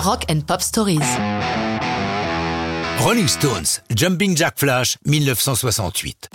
Rock and Pop Stories. Rolling Stones, Jumping Jack Flash, 1968.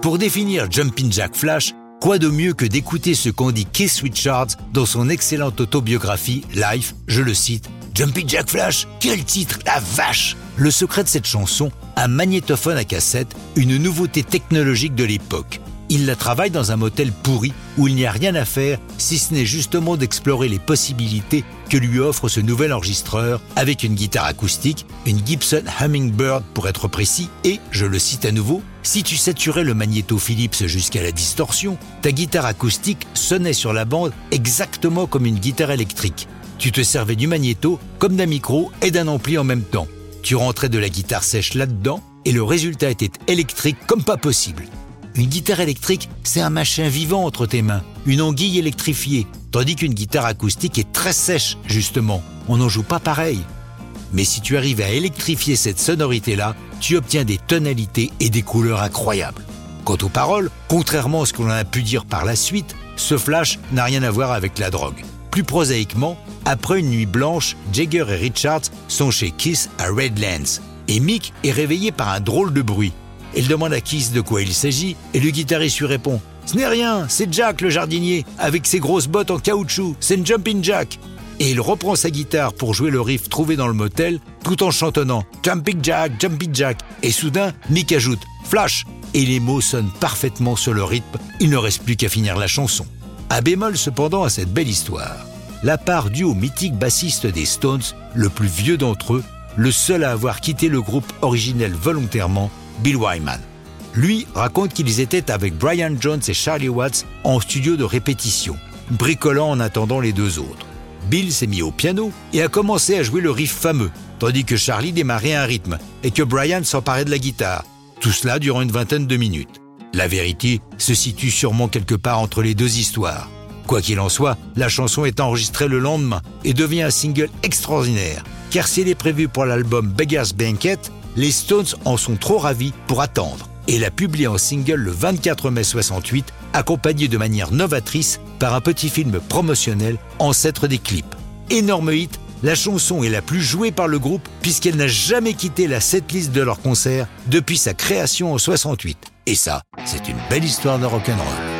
Pour définir Jumping Jack Flash, quoi de mieux que d'écouter ce qu'en dit Keith Richards dans son excellente autobiographie Life, je le cite, Jumping Jack Flash, quel titre, la vache Le secret de cette chanson, un magnétophone à cassette, une nouveauté technologique de l'époque. Il la travaille dans un motel pourri où il n'y a rien à faire si ce n'est justement d'explorer les possibilités que lui offre ce nouvel enregistreur avec une guitare acoustique, une Gibson Hummingbird pour être précis, et, je le cite à nouveau, si tu saturais le magnéto Philips jusqu'à la distorsion, ta guitare acoustique sonnait sur la bande exactement comme une guitare électrique. Tu te servais du magnéto comme d'un micro et d'un ampli en même temps. Tu rentrais de la guitare sèche là-dedans et le résultat était électrique comme pas possible. Une guitare électrique, c'est un machin vivant entre tes mains, une anguille électrifiée, tandis qu'une guitare acoustique est très sèche, justement. On n'en joue pas pareil. Mais si tu arrives à électrifier cette sonorité-là, tu obtiens des tonalités et des couleurs incroyables. Quant aux paroles, contrairement à ce qu'on a pu dire par la suite, ce flash n'a rien à voir avec la drogue. Plus prosaïquement, après une nuit blanche, Jagger et Richards sont chez Kiss à Redlands. Et Mick est réveillé par un drôle de bruit. Il demande à Kiss de quoi il s'agit et le guitariste lui répond Ce n'est rien, c'est Jack le jardinier, avec ses grosses bottes en caoutchouc, c'est une Jumping Jack. Et il reprend sa guitare pour jouer le riff trouvé dans le motel tout en chantonnant Jumping Jack, Jumping Jack. Et soudain, Mick ajoute Flash et les mots sonnent parfaitement sur le rythme, il ne reste plus qu'à finir la chanson. Un bémol cependant à cette belle histoire. La part due au mythique bassiste des Stones, le plus vieux d'entre eux, le seul à avoir quitté le groupe originel volontairement, Bill Wyman. Lui raconte qu'ils étaient avec Brian Jones et Charlie Watts en studio de répétition, bricolant en attendant les deux autres. Bill s'est mis au piano et a commencé à jouer le riff fameux, tandis que Charlie démarrait un rythme et que Brian s'emparait de la guitare. Tout cela durant une vingtaine de minutes. La vérité se situe sûrement quelque part entre les deux histoires. Quoi qu'il en soit, la chanson est enregistrée le lendemain et devient un single extraordinaire, car si elle est prévue pour l'album Beggar's Banquet, les Stones en sont trop ravis pour attendre et l'a publié en single le 24 mai 68, accompagné de manière novatrice par un petit film promotionnel, ancêtre des clips. Énorme hit, la chanson est la plus jouée par le groupe puisqu'elle n'a jamais quitté la setlist de leur concert depuis sa création en 68. Et ça, c'est une belle histoire de rock'n'roll.